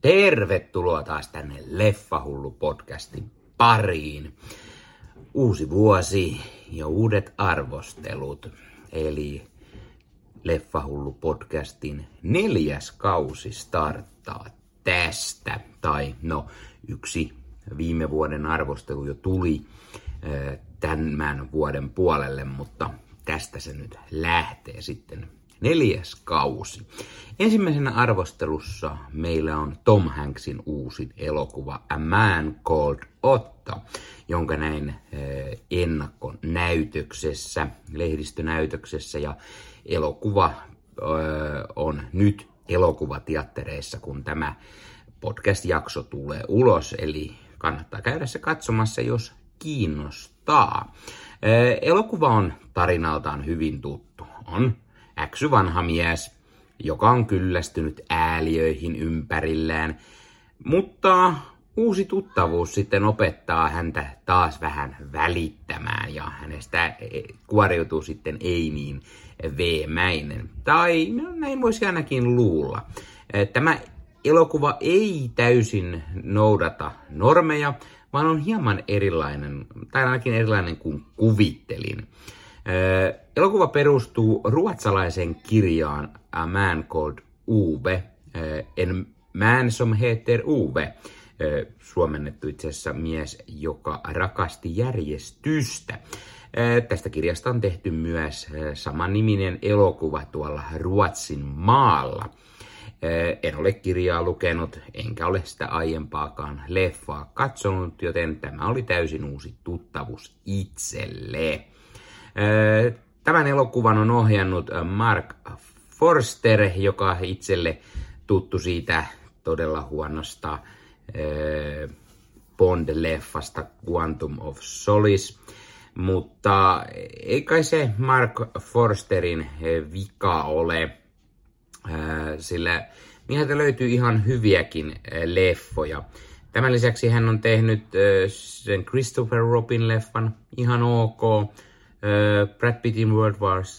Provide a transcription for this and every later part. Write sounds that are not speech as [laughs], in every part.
Tervetuloa taas tänne Leffahullu podcastin pariin. Uusi vuosi ja uudet arvostelut. Eli Leffahullu podcastin neljäs kausi starttaa tästä. Tai no, yksi viime vuoden arvostelu jo tuli tämän vuoden puolelle, mutta tästä se nyt lähtee sitten neljäs kausi. Ensimmäisenä arvostelussa meillä on Tom Hanksin uusi elokuva A Man Called Otto, jonka näin eh, ennakkonäytöksessä, lehdistönäytöksessä ja elokuva eh, on nyt elokuvateattereissa, kun tämä podcast-jakso tulee ulos, eli kannattaa käydä se katsomassa, jos kiinnostaa. Eh, elokuva on tarinaltaan hyvin tuttu. On äksy vanha mies, joka on kyllästynyt ääliöihin ympärillään, mutta uusi tuttavuus sitten opettaa häntä taas vähän välittämään ja hänestä kuoriutuu sitten ei niin veemäinen. Tai no, näin voisi ainakin luulla. Tämä elokuva ei täysin noudata normeja, vaan on hieman erilainen, tai ainakin erilainen kuin kuvittelin. Elokuva perustuu ruotsalaisen kirjaan A Man Called Uwe, en man som heter Uwe, suomennettu itse asiassa mies, joka rakasti järjestystä. Tästä kirjasta on tehty myös samanniminen elokuva tuolla Ruotsin maalla. En ole kirjaa lukenut, enkä ole sitä aiempaakaan leffaa katsonut, joten tämä oli täysin uusi tuttavuus itselle. Tämän elokuvan on ohjannut Mark Forster, joka itselle tuttu siitä todella huonosta Bond-leffasta Quantum of Solace. Mutta ei kai se Mark Forsterin vika ole, sillä mieheltä löytyy ihan hyviäkin leffoja. Tämän lisäksi hän on tehnyt sen Christopher Robin leffan, ihan ok. Brad Pittin World War C,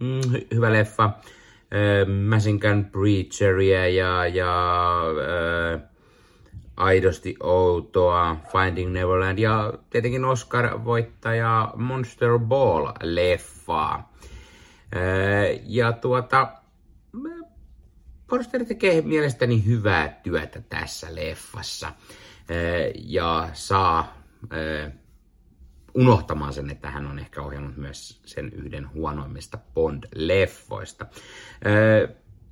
mm, hy- hyvä leffa. Masinkan Preacheria ja, ja äh, aidosti outoa Finding Neverland ja tietenkin Oscar-voittaja Monster Ball-leffaa. Äh, ja tuota, Forster tekee mielestäni hyvää työtä tässä leffassa ja saa unohtamaan sen, että hän on ehkä ohjannut myös sen yhden huonoimmista Bond-leffoista.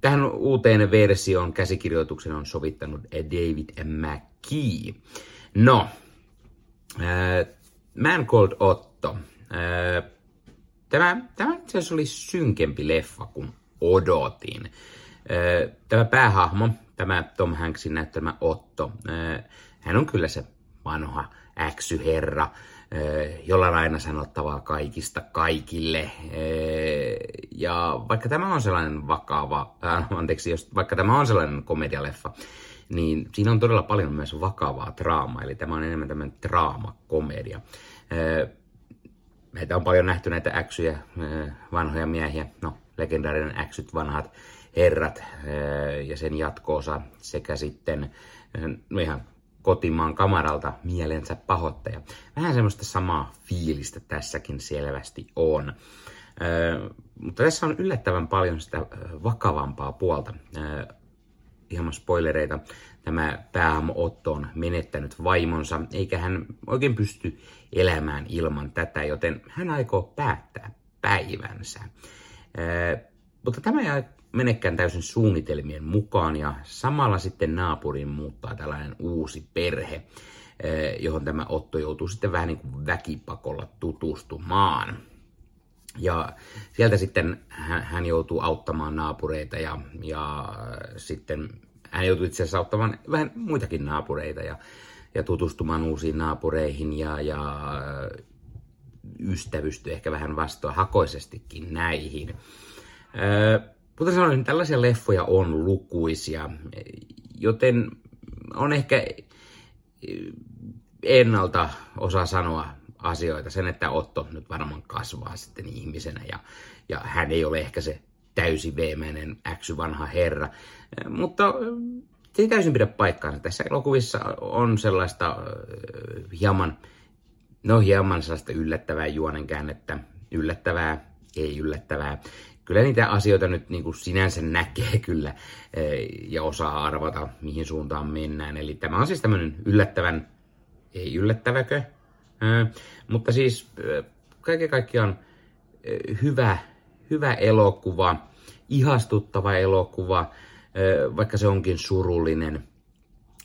Tähän uuteen versioon käsikirjoituksen on sovittanut David McKee. No, Man Called Otto. Tämä, tämä itse asiassa oli synkempi leffa kuin odotin. Tämä päähahmo, tämä Tom Hanksin näyttämä Otto, hän on kyllä se vanha äksyherra, jolla on aina sanottavaa kaikista kaikille. Ja vaikka tämä on sellainen vakava, äh, anteeksi, jos, vaikka tämä on sellainen komedialeffa, niin siinä on todella paljon myös vakavaa draamaa, eli tämä on enemmän tämmöinen draamakomedia. Meitä on paljon nähty näitä äksyjä, vanhoja miehiä, no legendaarinen äksyt, vanhat herrat ja sen jatkoosa sekä sitten no ihan kotimaan kamaralta mielensä pahoittaja. Vähän semmoista samaa fiilistä tässäkin selvästi on. Ö, mutta tässä on yllättävän paljon sitä vakavampaa puolta. Ö, ihan spoilereita. Tämä päähahmo Otto on menettänyt vaimonsa, eikä hän oikein pysty elämään ilman tätä, joten hän aikoo päättää päivänsä. Mutta tämä ei menekään täysin suunnitelmien mukaan ja samalla sitten naapuriin muuttaa tällainen uusi perhe, eh, johon tämä Otto joutuu sitten vähän niin kuin väkipakolla tutustumaan. Ja sieltä sitten hän joutuu auttamaan naapureita ja, ja sitten hän joutuu itse asiassa auttamaan vähän muitakin naapureita ja, ja tutustumaan uusiin naapureihin ja, ja ystävystyy ehkä vähän vastoinhakoisestikin näihin. Öö, Kuten sanoin, tällaisia leffoja on lukuisia, joten on ehkä ennalta osaa sanoa asioita. Sen, että Otto nyt varmaan kasvaa sitten ihmisenä ja, ja hän ei ole ehkä se täysi veemäinen äksy vanha herra. Mutta se ei täysin pidä paikkaansa. Tässä elokuvissa on sellaista hieman, no hieman sellaista yllättävää juonenkäännettä, yllättävää, ei yllättävää. Kyllä niitä asioita nyt niin kuin sinänsä näkee [laughs] kyllä äh, ja osaa arvata, mihin suuntaan mennään. Eli tämä on siis tämmöinen yllättävän, ei yllättäväkö, äh, mutta siis kaiken kaikkiaan hyvä, hyvä elokuva, ihastuttava elokuva, vaikka se onkin surullinen,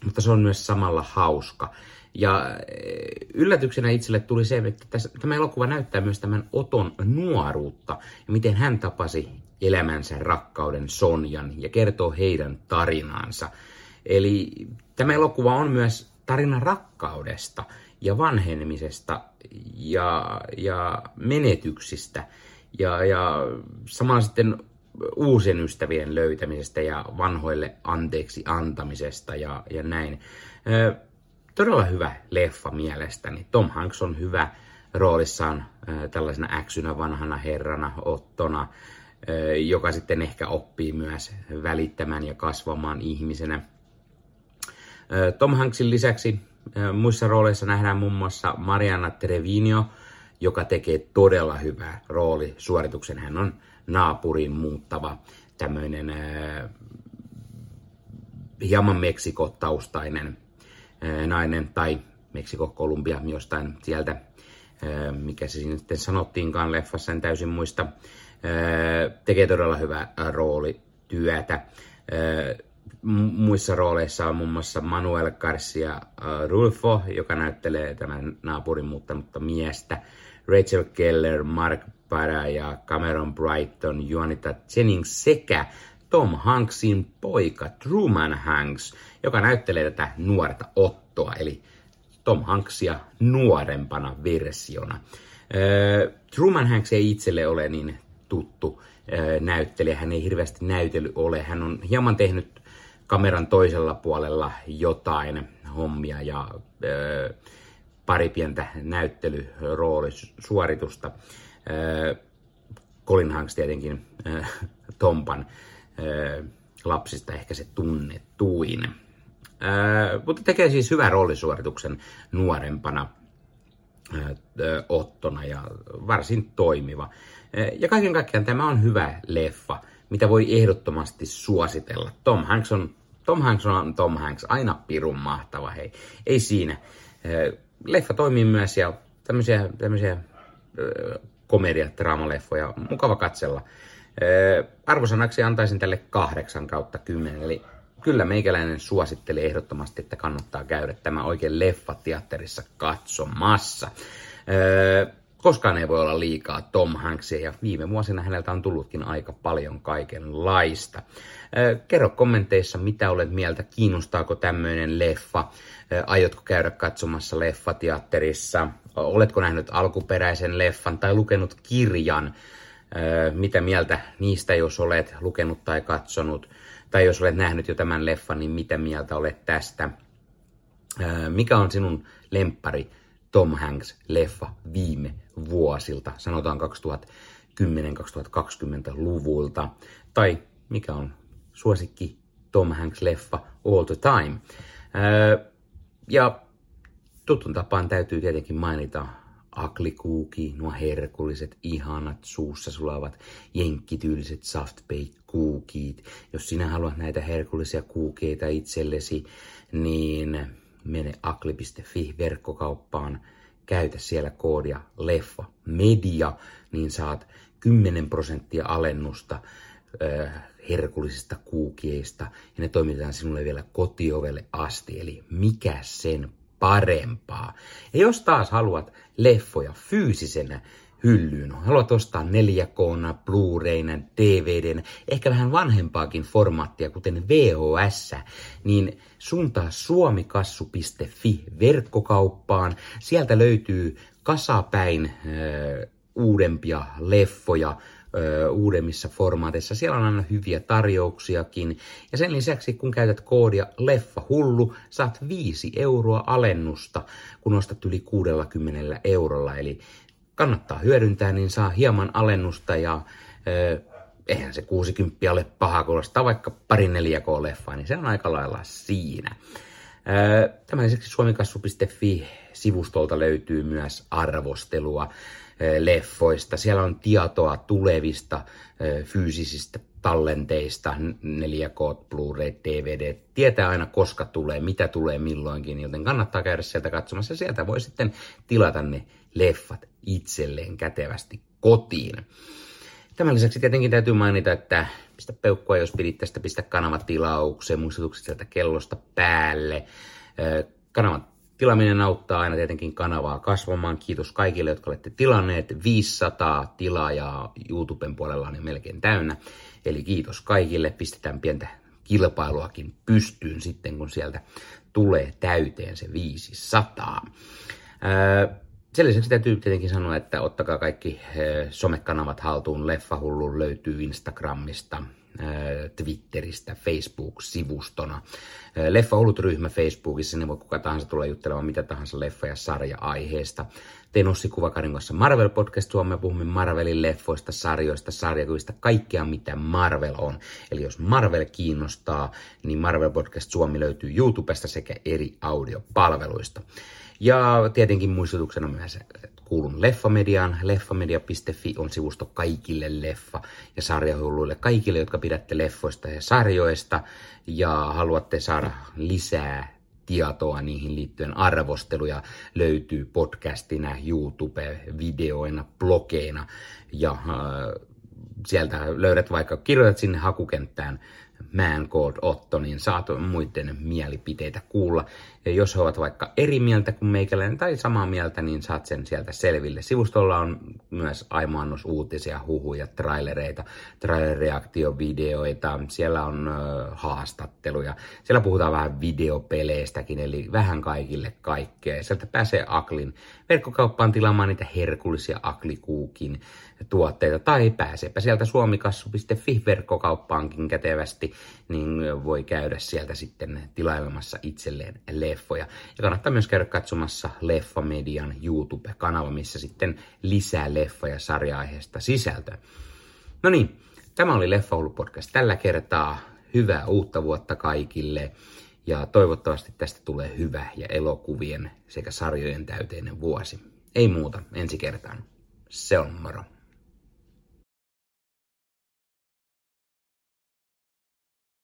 mutta se on myös samalla hauska. Ja yllätyksenä itselle tuli se, että tässä, tämä elokuva näyttää myös tämän Oton nuoruutta ja miten hän tapasi elämänsä rakkauden Sonjan ja kertoo heidän tarinansa. Eli tämä elokuva on myös tarina rakkaudesta ja vanhenemisesta ja, ja menetyksistä ja, ja samalla sitten uusien ystävien löytämisestä ja vanhoille anteeksi antamisesta ja, ja näin. Todella hyvä leffa mielestäni. Tom Hanks on hyvä roolissaan tällaisena äksynä vanhana herrana, ottona, joka sitten ehkä oppii myös välittämään ja kasvamaan ihmisenä. Tom Hanksin lisäksi muissa rooleissa nähdään muun muassa Mariana Trevino, joka tekee todella hyvää roolisuorituksen. Hän on naapurin muuttava tämmöinen hieman Meksikotaustainen nainen tai Meksiko-Kolumbia jostain sieltä, mikä se siinä sitten sanottiinkaan leffassa, en täysin muista, tekee todella hyvää roolityötä. Muissa rooleissa on muun muassa Manuel Garcia Rulfo, joka näyttelee tämän naapurin muuttanutta miestä. Rachel Keller, Mark Para ja Cameron Brighton, Juanita Jennings sekä Tom Hanksin poika Truman Hanks, joka näyttelee tätä nuorta Ottoa, eli Tom Hanksia nuorempana versiona. Truman Hanks ei itselle ole niin tuttu näyttelijä, hän ei hirveästi näytely ole. Hän on hieman tehnyt kameran toisella puolella jotain hommia ja pari pientä näyttelyroolisuoritusta. Colin Hanks tietenkin Tompan lapsista ehkä se tunnetuin. Mutta tekee siis hyvän roolisuorituksen nuorempana ottona ja varsin toimiva. Ja kaiken kaikkiaan tämä on hyvä leffa, mitä voi ehdottomasti suositella. Tom Hanks on Tom Hanks on Tom Hanks, aina pirun mahtava, hei. Ei siinä leffa toimii myös ja tämmöisiä, tämmöisiä komedia draamaleffoja mukava katsella. Arvosanaksi antaisin tälle kahdeksan kautta kymmenen, eli kyllä meikäläinen suositteli ehdottomasti, että kannattaa käydä tämä oikein leffa teatterissa katsomassa. koskaan ei voi olla liikaa Tom Hanksia ja viime vuosina häneltä on tullutkin aika paljon kaikenlaista. Kerro kommenteissa, mitä olet mieltä, kiinnostaako tämmöinen leffa, aiotko käydä katsomassa leffateatterissa, oletko nähnyt alkuperäisen leffan tai lukenut kirjan, mitä mieltä niistä, jos olet lukenut tai katsonut, tai jos olet nähnyt jo tämän leffan, niin mitä mieltä olet tästä, mikä on sinun lemppari Tom Hanks-leffa viime vuosilta, sanotaan 2010-2020-luvulta, tai mikä on suosikki Tom Hanks-leffa all the time. ja tutun tapaan täytyy tietenkin mainita aklikuuki, nuo herkulliset, ihanat, suussa sulavat, jenkkityyliset soft bake kuukit. Jos sinä haluat näitä herkullisia kuukeita itsellesi, niin mene akli.fi verkkokauppaan, käytä siellä koodia leffa media, niin saat 10 prosenttia alennusta äh, herkullisista kuukieista. Ja ne toimitetaan sinulle vielä kotiovelle asti, eli mikä sen parempaa. Ja jos taas haluat leffoja fyysisenä hyllyyn, haluat ostaa 4K, Blu-rayna, DVDn, ehkä vähän vanhempaakin formaattia, kuten VHS, niin suuntaa suomikassu.fi verkkokauppaan. Sieltä löytyy kasapäin äh, uudempia leffoja, uudemmissa formaateissa. Siellä on aina hyviä tarjouksiakin. Ja sen lisäksi, kun käytät koodia Leffa Hullu, saat 5 euroa alennusta, kun ostat yli 60 eurolla. Eli kannattaa hyödyntää, niin saa hieman alennusta ja ö, eihän se 60 ole paha kuulostaa vaikka pari 4K-leffaa, niin se on aika lailla siinä. Tämän lisäksi suomikasvu.fi-sivustolta löytyy myös arvostelua leffoista. Siellä on tietoa tulevista fyysisistä tallenteista, 4K, Blu-ray, DVD, tietää aina koska tulee, mitä tulee milloinkin, joten kannattaa käydä sieltä katsomassa. Sieltä voi sitten tilata ne leffat itselleen kätevästi kotiin. Tämän lisäksi tietenkin täytyy mainita, että pistä peukkua, jos pidit tästä, pistä kanavat tilaukseen, muistutukset sieltä kellosta päälle. Kanavan tilaminen auttaa aina tietenkin kanavaa kasvamaan. Kiitos kaikille, jotka olette tilanneet. 500 tilaajaa YouTuben puolella on jo melkein täynnä. Eli kiitos kaikille. Pistetään pientä kilpailuakin pystyyn sitten, kun sieltä tulee täyteen se 500. Sen lisäksi täytyy tietenkin sanoa, että ottakaa kaikki somekanavat haltuun. Leffahullu löytyy Instagramista, Twitteristä, Facebook-sivustona. Leffa ryhmä Facebookissa, sinne voi kuka tahansa tulla juttelemaan mitä tahansa leffa- ja sarja-aiheesta. Tein Ossi Kuvakarin kanssa Marvel Podcast Suomea, puhumme Marvelin leffoista, sarjoista, sarjakuvista, kaikkea mitä Marvel on. Eli jos Marvel kiinnostaa, niin Marvel Podcast Suomi löytyy YouTubesta sekä eri audiopalveluista. Ja tietenkin muistutuksena myös, kuulun Leffamediaan. Leffamedia.fi on sivusto kaikille leffa- ja sarjahulluille, kaikille, jotka pidätte leffoista ja sarjoista ja haluatte saada lisää tietoa niihin liittyen. Arvosteluja löytyy podcastina, YouTube-videoina, blogeina ja äh, sieltä löydät vaikka, kirjoitat sinne hakukenttään Man Called Otto, niin saat muiden mielipiteitä kuulla. Ja jos he ovat vaikka eri mieltä kuin meikäläinen tai samaa mieltä, niin saat sen sieltä selville. Sivustolla on myös aimaannus uutisia, huhuja, trailereita, trailereaktiovideoita, siellä on ö, haastatteluja, siellä puhutaan vähän videopeleistäkin, eli vähän kaikille kaikkea. Sieltä pääsee Aklin verkkokauppaan tilaamaan niitä herkullisia Aklikuukin tuotteita, tai pääseepä sieltä suomikassu.fi verkkokauppaankin kätevästi, niin voi käydä sieltä sitten tilailemassa itselleen leffoja. Ja kannattaa myös käydä katsomassa Leffamedian YouTube-kanava, missä sitten lisää leffa- ja sarja-aiheesta sisältöä. No niin, tämä oli Leffa podcast tällä kertaa. Hyvää uutta vuotta kaikille ja toivottavasti tästä tulee hyvä ja elokuvien sekä sarjojen täyteinen vuosi. Ei muuta, ensi kertaan. Se on moro.